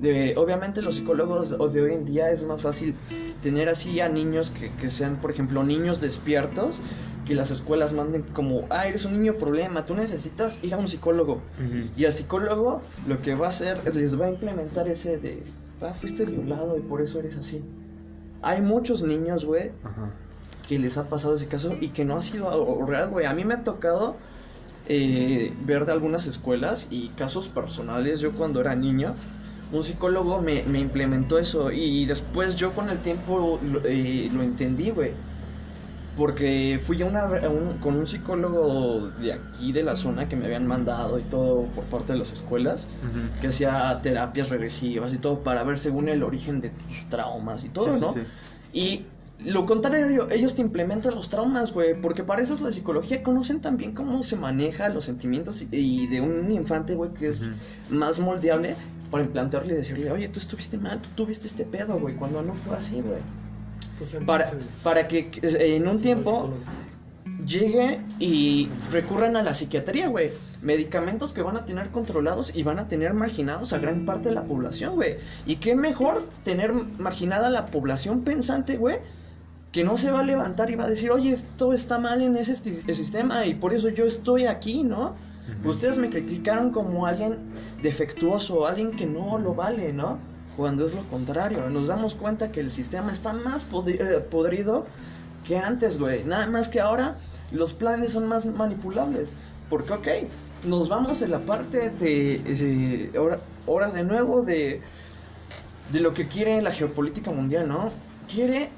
De, obviamente los psicólogos de hoy en día es más fácil tener así a niños que, que sean, por ejemplo, niños despiertos, que las escuelas manden como, ah, eres un niño problema, tú necesitas ir a un psicólogo. Y al psicólogo lo que va a hacer, les va a implementar ese de, ah, fuiste violado y por eso eres así. Hay muchos niños, güey, que les ha pasado ese caso y que no ha sido real, güey. A mí me ha tocado eh, ver de algunas escuelas y casos personales. Yo cuando era niño, un psicólogo me, me implementó eso y después yo con el tiempo lo, eh, lo entendí, güey. Porque fui a una, a un- con un psicólogo de aquí, de la zona, que me habían mandado y todo por parte de las escuelas que hacía terapias regresivas y todo para ver según el origen de tus traumas y todo, Sí, ¿no? sí. Y lo contrario, ellos te implementan los traumas, güey, porque para eso es la psicología, conocen también cómo se maneja los sentimientos y, y de un infante, güey, que es más moldeable para implantarle y decirle, oye, tú estuviste mal, tú tuviste este pedo, güey, cuando no fue así, güey. Pues Para, para que eh, en un tiempo llegue y recurran a la psiquiatría, güey. Medicamentos que van a tener controlados y van a tener marginados a gran parte de la población, güey. Y qué mejor tener marginada a la población pensante, güey, que no se va a levantar y va a decir, oye, esto está mal en ese sistema y por eso yo estoy aquí, ¿no? Ustedes me criticaron como alguien defectuoso, alguien que no lo vale, ¿no? Cuando es lo contrario, nos damos cuenta que el sistema está más eh, podrido que antes, güey. Nada más que ahora los planes son más manipulables. Porque, ok, nos vamos en la parte de. eh, ahora, ahora de nuevo de. De lo que quiere la geopolítica mundial, ¿no? Quiere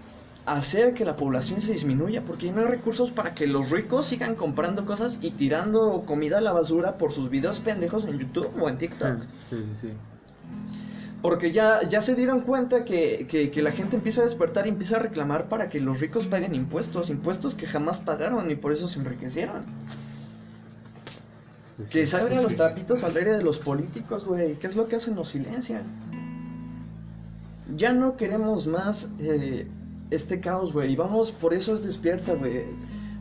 hacer que la población se disminuya porque no hay recursos para que los ricos sigan comprando cosas y tirando comida a la basura por sus videos pendejos en YouTube o en TikTok. Sí, sí, sí. Porque ya, ya se dieron cuenta que, que, que la gente empieza a despertar y empieza a reclamar para que los ricos paguen impuestos, impuestos que jamás pagaron y por eso se enriquecieron. Sí. Que salgan Sí, los trapitos al aire de los políticos, güey. ¿Qué es lo que hacen? Nos silencian. Ya no queremos más eh, este caos, güey. Y vamos, por eso es despierta, güey.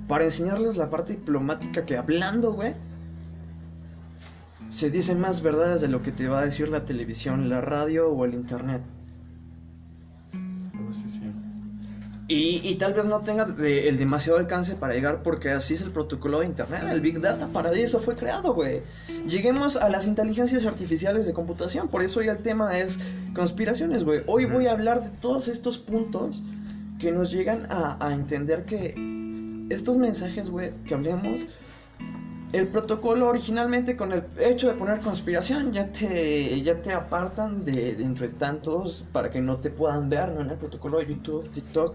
Para enseñarles la parte diplomática que hablando, güey. Se dicen más verdades de lo que te va a decir la televisión, la radio o el internet. A veces sí. Y, y tal vez no tenga de- el demasiado alcance para llegar porque así es el protocolo de Internet. El Big Data para eso fue creado, güey. Lleguemos a las inteligencias artificiales de computación. Por eso ya el tema es conspiraciones, güey. Hoy voy a hablar de todos estos puntos que nos llegan a, a entender que estos mensajes, güey, que hablemos... El protocolo originalmente con el hecho de poner conspiración ya te, ya te apartan de, de entre tantos para que no te puedan ver, ¿no? En el protocolo de YouTube, TikTok.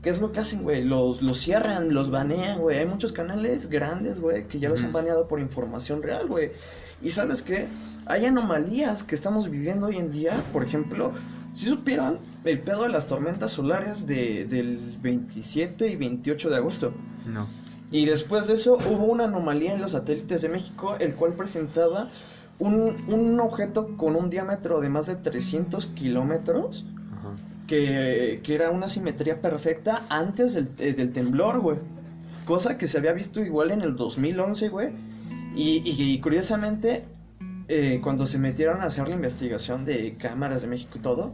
¿Qué es lo que hacen, güey? Los, los cierran, los banean, güey. Hay muchos canales grandes, güey, que ya los han baneado por información real, güey. Y sabes qué? Hay anomalías que estamos viviendo hoy en día. Por ejemplo, si supieron el pedo de las tormentas solares de, del 27 y 28 de agosto. No. Y después de eso hubo una anomalía en los satélites de México, el cual presentaba un, un objeto con un diámetro de más de 300 kilómetros, que, que era una simetría perfecta antes del, eh, del temblor, güey. Cosa que se había visto igual en el 2011, güey. Y, y- y curiosamente, eh, cuando se metieron a hacer la investigación de cámaras de México y todo,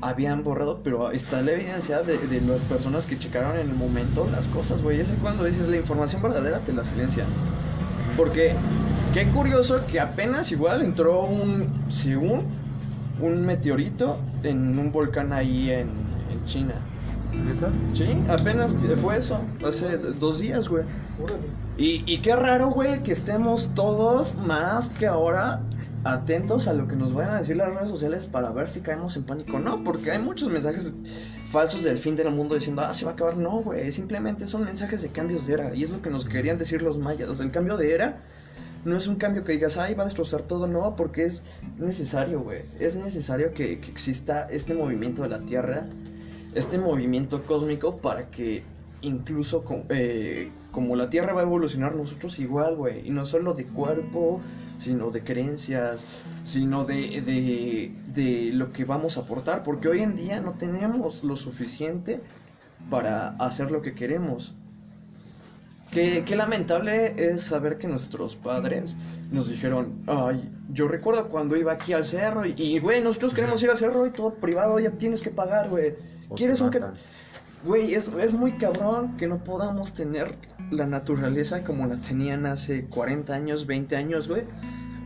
habían borrado, pero está la evidencia de, de las personas que checaron en el momento las cosas, güey. Es cuando dices la información verdadera te la silencian. Porque qué curioso que apenas igual entró un, según, un meteorito en un volcán ahí en, en China. ¿Neta? Sí, apenas fue eso, hace dos días, güey. Y, y qué raro, güey, que estemos todos más que ahora atentos a lo que nos vayan a decir las redes sociales para ver si caemos en pánico. No, porque hay muchos mensajes falsos del fin del mundo diciendo, ah, se va a acabar. No, güey, simplemente son mensajes de cambios de era. Y es lo que nos querían decir los mayas. O sea, el cambio de era no es un cambio que digas, ay, va a destrozar todo. No, porque es necesario, güey. Es necesario que, que exista este movimiento de la Tierra, este movimiento cósmico para que incluso eh, como la Tierra va a evolucionar, nosotros igual, güey. Y no solo de cuerpo, sino de creencias, sino de, de, de lo que vamos a aportar. Porque hoy en día no tenemos lo suficiente para hacer lo que queremos. Qué, qué lamentable es saber que nuestros padres nos dijeron, ay, yo recuerdo cuando iba aquí al cerro y, güey, nosotros queremos ir al cerro y todo privado, ya tienes que pagar, güey. ¿Quieres un... Güey, es, es muy cabrón que no podamos tener la naturaleza como la tenían hace 40 años, 20 años, güey.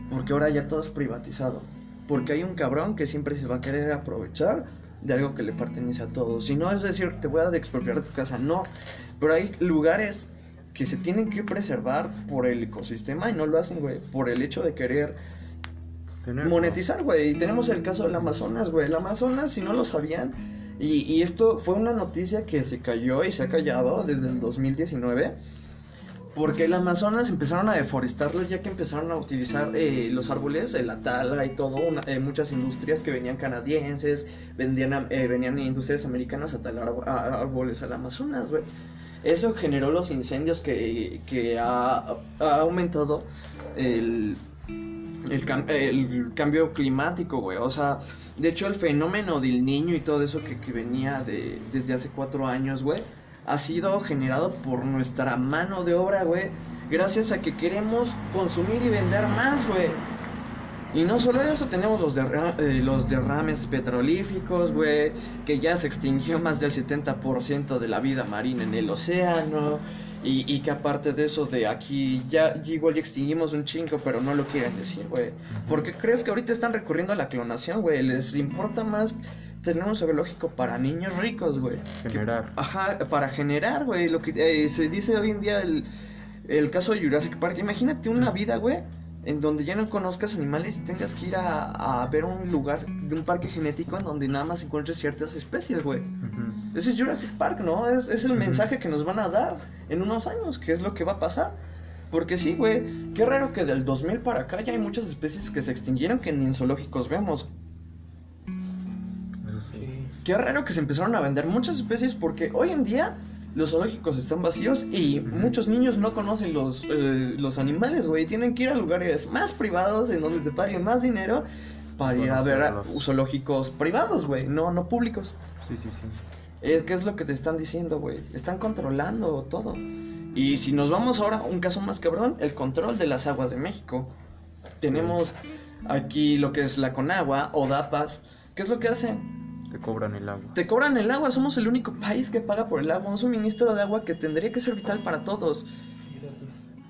Porque ahora ya todo es privatizado. Porque hay un cabrón que siempre se va a querer aprovechar de algo que le pertenece a todos. Si no es decir, te voy a expropiar tu casa, no. Pero hay lugares que se tienen que preservar por el ecosistema y no lo hacen, güey. Por el hecho de querer Tener- monetizar, güey. Y tenemos el caso del Amazonas, güey. El Amazonas, si no lo sabían, y, y esto fue una noticia que se cayó y se ha callado desde el 2019. Porque el Amazonas empezaron a deforestarlo ya que empezaron a utilizar eh, los árboles, la tala y todo, una- eh, muchas industrias que venían canadienses, vendían, a- eh, venían industrias americanas a talar ar- a- árboles al Amazonas, güey. Eso generó los incendios que, que ha aumentado el, el, cam- el cambio climático, güey. O sea, de hecho el fenómeno del niño y todo eso que, que venía de, desde hace cuatro años, güey, ha sido generado por nuestra mano de obra, güey. Gracias a que queremos consumir y vender más, güey. Y no solo eso, tenemos los, derra- eh, los derrames petrolíficos, güey, que ya se extinguió más del 70% de la vida marina en el océano. Y, y que aparte de eso, de aquí ya ya igual ya extinguimos un chingo, pero no lo quieren decir, güey. ¿Por qué crees que ahorita están recurriendo a la clonación, güey? Les importa más tener un zoológico para niños ricos, güey. Que- Generar. Ajá, para generar, güey, lo que eh, se dice hoy en día el, el caso de Jurassic Park. Imagínate una vida, güey, en donde ya no conozcas animales y tengas que ir a, a ver un lugar de un parque genético en donde nada más encuentres ciertas especies, güey. Ujú. Ese es Jurassic Park, ¿no? Es, es el mensaje que nos van a dar en unos años, que es lo que va a pasar. Porque sí, güey, qué raro que del 2000 para acá ya hay muchas especies que se extinguieron que ni en zoológicos vemos. Sí. Qué raro que se empezaron a vender muchas especies porque hoy en día los zoológicos están vacíos y muchos niños no conocen los, eh, los animales, güey. Tienen que ir a lugares más privados en donde se pague más dinero para ir a ver a zoológicos privados, güey, no, no públicos. Sí, sí, sí. Eh, ¿Qué es lo que te están diciendo, güey? Están controlando todo. Y si nos vamos ahora a un caso más cabrón, el control de las aguas de México. Tenemos aquí lo que es la Conagua o DAPAS. ¿Qué es lo que hacen? Te cobran el agua. Te cobran el agua, somos el único país que paga por el agua, un suministro de agua que tendría que ser vital para todos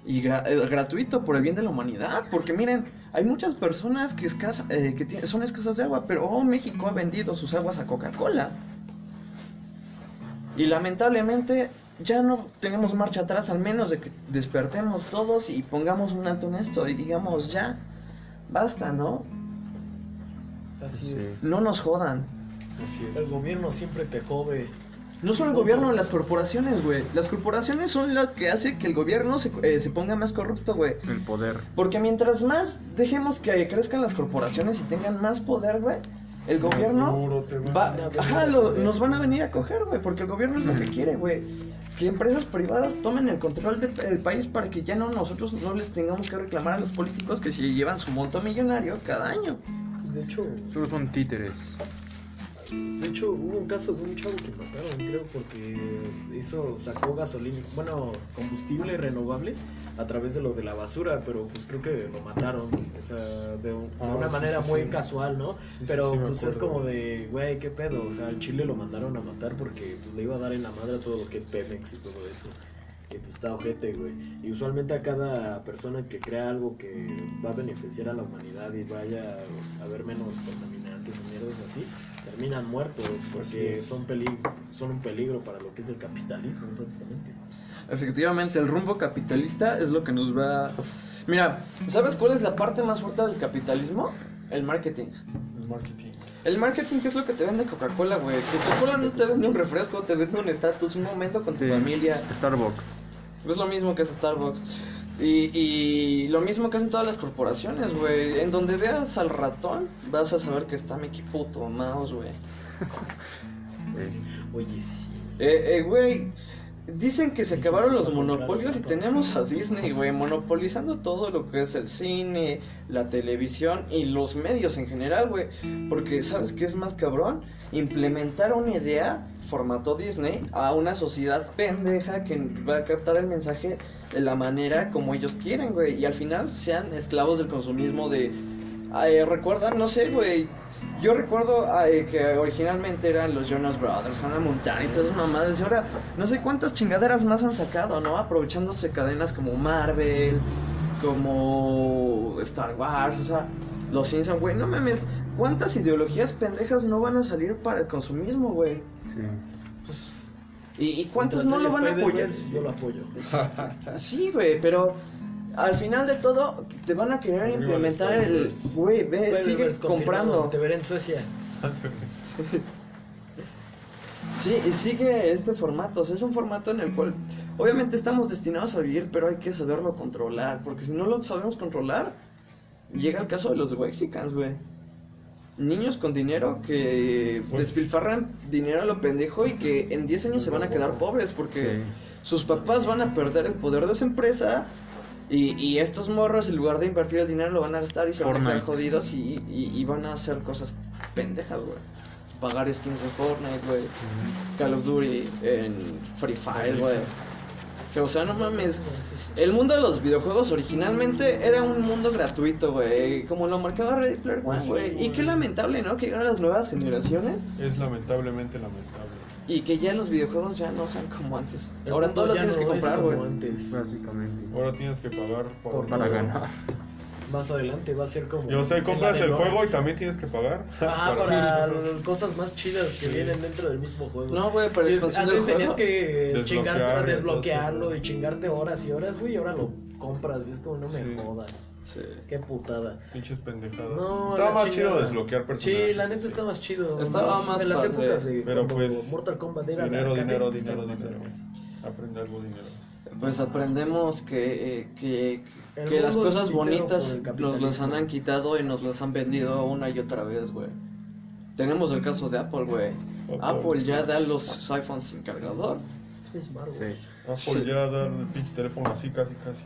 y gra- eh, gratuito por el bien de la humanidad, porque miren, hay muchas personas que, escasa- eh, que son escasas de agua, pero oh, México ha vendido sus aguas a Coca-Cola. Y lamentablemente ya no tenemos marcha atrás, al menos de que despertemos todos y pongamos un alto en esto y digamos ya, basta, ¿no? Así Sí. es. No nos jodan. El gobierno siempre te jode. No solo el gobierno, las corporaciones, güey. Las corporaciones son lo que hace que el gobierno se, eh, se ponga más corrupto, güey. El poder. Porque mientras más dejemos que crezcan las corporaciones y tengan más poder, güey, el gobierno va. ajá, lo- nos van a venir a coger, güey, porque el gobierno es lo que quiere, güey. Que empresas privadas tomen el control de- del país para que ya no nosotros no les tengamos que reclamar a los políticos que se llevan su monto millonario cada año. Pues, de hecho, Solo son títeres. De hecho hubo un caso de un chavo que mataron, creo, porque hizo, sacó gasolina, bueno, combustible renovable a través de lo de la basura, pero pues creo que lo mataron, o sea, de, un- de Ah, una sí, manera sí, muy sí. casual, ¿no? Pero pues es como de, güey, qué pedo, o sea, al Chile lo mandaron a matar porque pues, le iba a dar en la madre a todo lo que es Pemex y todo eso. Y pues está ojete, güey. Y usualmente a cada persona que crea algo que va a beneficiar a la humanidad y vaya a haber menos contaminantes o mierdas así, terminan muertos porque son, peli son un peligro para lo que es el capitalismo prácticamente. Efectivamente, el rumbo capitalista es lo que nos va... Mira, ¿sabes cuál es la parte más fuerte del capitalismo? El marketing. El marketing. El marketing, ¿qué es lo que te vende Coca-Cola, güey? Coca-Cola no te vende un refresco, te vende un estatus, un momento con tu Sí. familia. Starbucks. Es lo mismo que hace Starbucks. Y, y lo mismo que hacen todas las corporaciones, güey. En donde veas al ratón, vas a saber que está Mickey Puto Mouse, güey. Sí. Oye, sí. Eh, eh, güey. Dicen que se acabaron los monopolios y tenemos a Disney, güey, monopolizando todo lo que es el cine, la televisión y los medios en general, güey. Porque, ¿sabes qué es más cabrón? Implementar una idea formato Disney a una sociedad pendeja que va a captar el mensaje de la manera como ellos quieren, güey. Y al final sean esclavos del consumismo de... Ay, ¿Recuerdan? No sé, güey. Yo recuerdo que originalmente eran los Jonas Brothers, Hannah Montana y todas esas mamadas. Y ahora no sé cuántas chingaderas más han sacado, ¿no? Aprovechándose cadenas como Marvel, como Star Wars, o sea, los Simpsons, güey. No mames, ¿cuántas ideologías pendejas no van a salir para el consumismo, güey? Sí. Pues, ¿y, y cuántos no lo van a apoyar? Yo lo apoyo. Sí, güey, pero al final de todo te van a querer implementar el. Güey, ve, sigue comprando. Te veré en Suecia. Sí, y sigue este formato. O sea, es un formato en el cual obviamente estamos destinados a vivir, pero hay que saberlo controlar. Porque si no lo sabemos controlar, llega el caso de los Wexicans, güey. Niños con dinero que Pues- despilfarran dinero a lo pendejo y que en 10 años se van a quedar pobres porque Sí. sus papás van a perder el poder de su empresa y, y estos morros en lugar de invertir el dinero lo van a gastar y se van a quedar jodidos y, y- y van a hacer cosas pendejas, güey. Pagar skins de Fortnite, güey. Call of Duty en Free Fire, güey. Que, o sea, no mames. El mundo de los videojuegos originalmente era un mundo gratuito, güey. Como lo marcaba Ready Player One, Pues güey. Y qué lamentable, ¿no? Que llegaran las nuevas generaciones Es lamentablemente lamentable. Y que ya los videojuegos ya no sean como antes. El Ahora todo lo tienes que no comprar, como güey. antes. Básicamente. Ahora tienes que pagar por, Por Para todo. ganar. Más adelante va a ser como. Yo sé, compras el juego y también tienes que pagar. Ah, Para cosas. cosas más chidas que vienen dentro del mismo juego. No, güey, pero Es- antes tenías que Desbloquear chingarte, y desbloquearlo y chingarte horas y horas, güey, y ahora lo compras. Es como, no me Sí. jodas. Sí. Qué putada. Pinches pendejadas. No, Estaba más chido chingada. desbloquear personajes. Sí, la neta está más chido. Estaba más En las padre. épocas de Pero pues, Mortal Kombat era Dinero, dinero, dinero, dinero. Aprende algo dinero. Pues aprendemos que, eh, que, que las cosas bonitas nos las han quitado y nos las han vendido una y otra vez, güey. Tenemos el caso de Apple, güey. Apple ya da los iPhones sin cargador. Es. Sí. Apple ya dar el pinche teléfono así, casi, casi.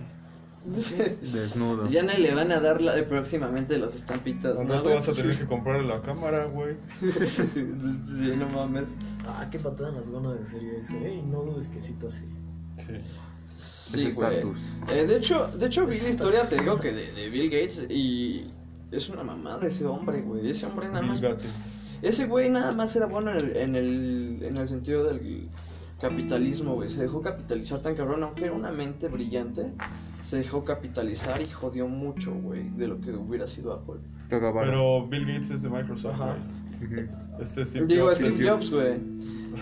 Desnudo. Ya no le van a dar la- próximamente las estampitas, ¿no, güey? vas a tener que comprarle la cámara, güey. sí, no mames. Ah, qué patada en las ganas de serie eso, eh. Y no dudes que sí pase. Sí. Sí, güey. Eh, de hecho, de hecho vi la historia, te digo que de, de Bill Gates y es una mamada ese hombre, güey. Ese hombre nada más. Ese güey nada más era bueno en el, en el, en el sentido del capitalismo, güey. Se dejó capitalizar tan cabrón, aunque era una mente brillante. Se dejó capitalizar y jodió mucho, güey, de lo que hubiera sido Apple. Pero Bill Gates es de Microsoft, Ajá. Este Steve Digo, Jobs. Steve es- Jobs, güey.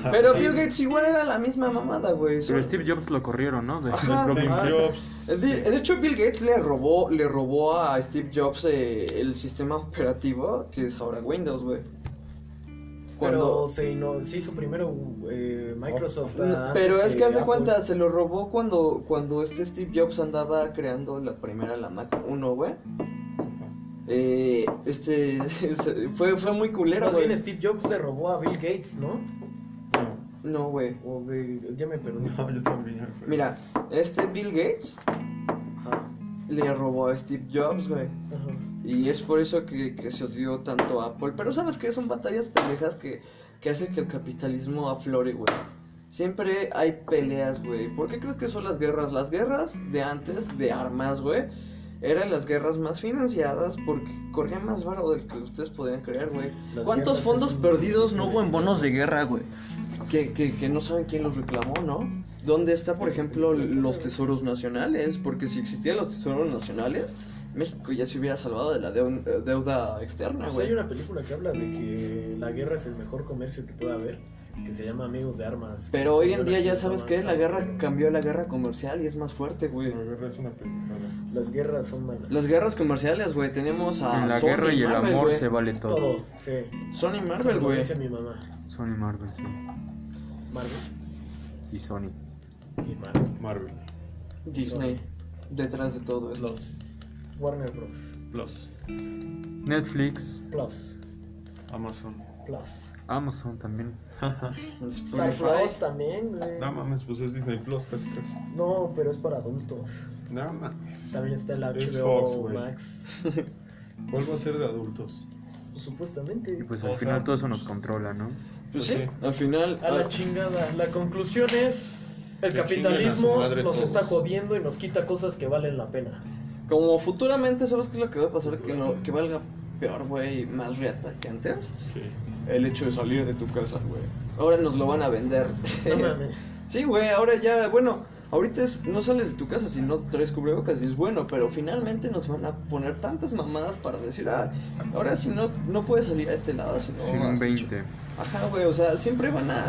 Pero sí. Bill Gates igual era la misma mamada, güey. Pero Steve Jobs lo corrieron, ¿no? De Ajá. Steve Jobs. De, de hecho, Bill Gates le robó, le robó a Steve Jobs eh, el sistema operativo que es ahora Windows, güey. Pero Cuando, se, no, se hizo primero eh, Microsoft. No, antes Pero es que haz de Apple. cuenta, se lo robó cuando, cuando este Steve Jobs andaba creando la primera, la Mac 1, güey. Eh, este, fue, fue muy culero, Más bien Steve Jobs le robó a Bill Gates, ¿no? No, güey. O de. Ya me perdí. No, yo también. Mira, este Bill Gates Ajá. le robó a Steve Jobs, güey. Ajá. Y es por eso que, que se odió tanto a Apple. Pero sabes que son batallas pendejas que, que hacen que el capitalismo aflore, güey. Siempre hay peleas, güey. ¿Por qué crees que son las guerras? Las guerras de antes, de armas, güey. Eran las guerras más financiadas porque corría más barato del que ustedes podían creer, güey. ¿Cuántos fondos perdidos no hubo en bonos de guerra, güey? Que, que, que no saben quién los reclamó, ¿no? ¿Dónde está, por ejemplo, los tesoros nacionales? Porque si existían los tesoros nacionales, México ya se hubiera salvado de la eh, deuda externa, Pues hay güey. una película que habla de que la guerra es el mejor comercio que pueda haber, que se llama Amigos de Armas. Pero hoy en día ya sabes que la guerra cambió a la guerra comercial y es más fuerte, güey. La guerra es una pendejada. Las guerras son malas. Las guerras comerciales, güey, tenemos a En la Sony guerra y el Marvel, amor güey. se vale todo. Todo, sí. Sony Marvel, güey. dice mi mamá. Sony Marvel, sí. Marvel. Y Sony. Y Marvel. Marvel. Disney. Detrás de todo esto. Plus. Warner Bros. Plus. Netflix, Plus. Amazon. Plus. Amazon también. Star. Plus también, güey. No mames, pues es Disney Plus, casi casi. No, pero es para adultos. No mames. También está el Es HBO Fox, güey. Max. ¿Cuál va a ser de adultos? Pues, supuestamente. Y pues O al final sea, todo eso nos controla, ¿no? Pues Pues sí, sí. al final. A la ah, chingada. La conclusión es. El capitalismo nos todos. está jodiendo y nos quita cosas que valen la pena. Como futuramente, ¿sabes qué es lo que va a pasar? Que, no, que valga peor, güey, más reata que antes. Sí. El hecho de salir de tu casa, güey. Ahora nos lo van a vender. No mames. Sí, güey, ahora ya, bueno, ahorita es, no sales de tu casa si no traes cubrebocas y es bueno, pero finalmente nos van a poner tantas mamadas para decir, ah, ahora si no, no puedes salir a este lado, si no Sin un has 20. hecho- Ajá, güey, o sea, siempre van a,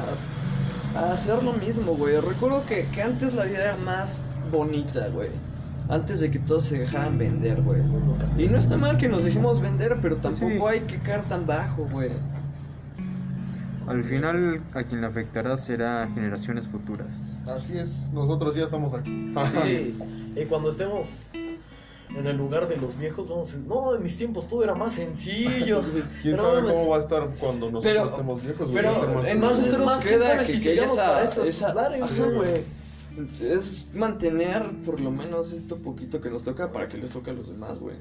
a hacer lo mismo, güey. Recuerdo que, que antes la vida era más bonita, güey. Antes de que todos se dejaran vender, güey. Y no está mal que nos dejemos vender, pero tampoco Sí. hay que caer tan bajo, güey. Al final a quien le afectará será generaciones futuras. Así es, nosotros ya estamos aquí. Sí. Y cuando estemos en el lugar de los viejos, vamos a decir, no, en mis tiempos todo era más sencillo. ¿Quién Pero sabe cómo va a estar cuando nosotros Pero- estemos viejos? pero más En nosotros más, ¿quién queda sabe que, si que esa, para esos esa- lares, ajá, güey? Es mantener por lo menos esto poquito que nos toca para que les toque a los demás, güey.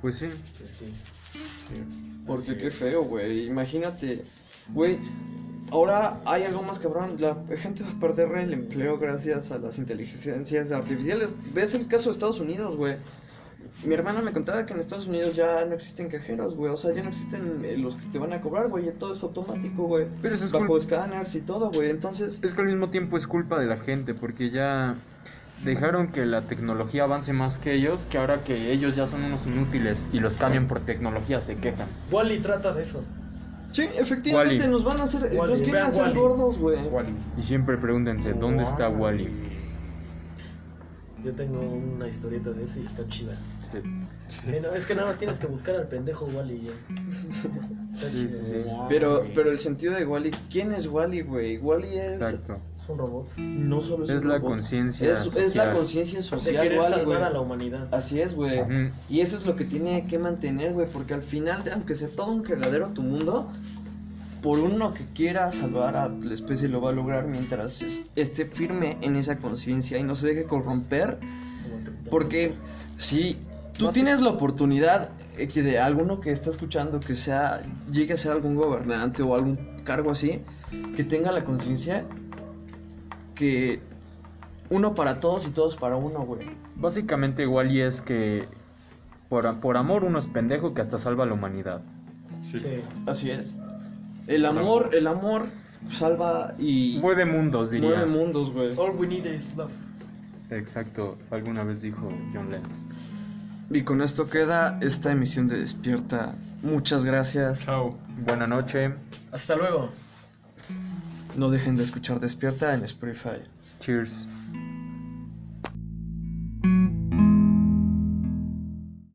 Pues sí, Pues sí. Porque Así qué es. feo, güey. Imagínate, güey. Ahora hay algo más cabrón. La gente va a perder el empleo gracias a las inteligencias artificiales. ¿Ves el caso de Estados Unidos, güey? Mi hermana me contaba que en Estados Unidos ya no existen cajeros, güey. O sea, ya no existen eh, los que te van a cobrar, güey. Ya todo es automático, güey. pero eso es Bajo escáneres y todo, güey. Entonces, Es que al mismo tiempo es culpa de la gente, porque ya dejaron que la tecnología avance más que ellos, que ahora que ellos ya son unos inútiles y los cambian por tecnología se quejan. Wally trata de eso. sí, efectivamente Wall-E. nos van a hacer. Wall-E, nos quieren vean hacer Wall-E. gordos, güey. Y siempre pregúntense, ¿dónde está Wally? Yo tengo una historieta de eso y está chida. Sí, no, es que nada más tienes que buscar al pendejo Wally ya. Está Sí, chido. sí, sí. Pero, pero el sentido de Wally, ¿quién es Wally, güey? Wally es. Exacto. Es un robot. No solo es, Es un la robot. conciencia Es, es la social. conciencia De social, querer Wall-E, salvar a la humanidad. Así es, güey. Y eso es lo que tiene que mantener, güey, porque al final, aunque sea todo un cagadero tu mundo, por uno que quiera salvar a la especie lo va a lograr mientras es- esté firme en esa conciencia y no se deje corromper, porque si tú tienes la oportunidad eh, que de alguno que está escuchando que sea llegue a ser algún gobernante o algún cargo así, que tenga la conciencia que uno para todos y todos para uno, güey. Básicamente Wally es que por, por amor uno es pendejo que hasta salva a la humanidad. Sí. Sí. Así es. El amor, el amor salva y Mueve mundos, diría. mueve mundos, güey. All we need is love. Exacto, alguna vez dijo John Lennon. Y con esto queda esta emisión de Despierta. Muchas gracias. Chao. Buena noche. Hasta luego. No dejen de escuchar Despierta en Spotify. Cheers.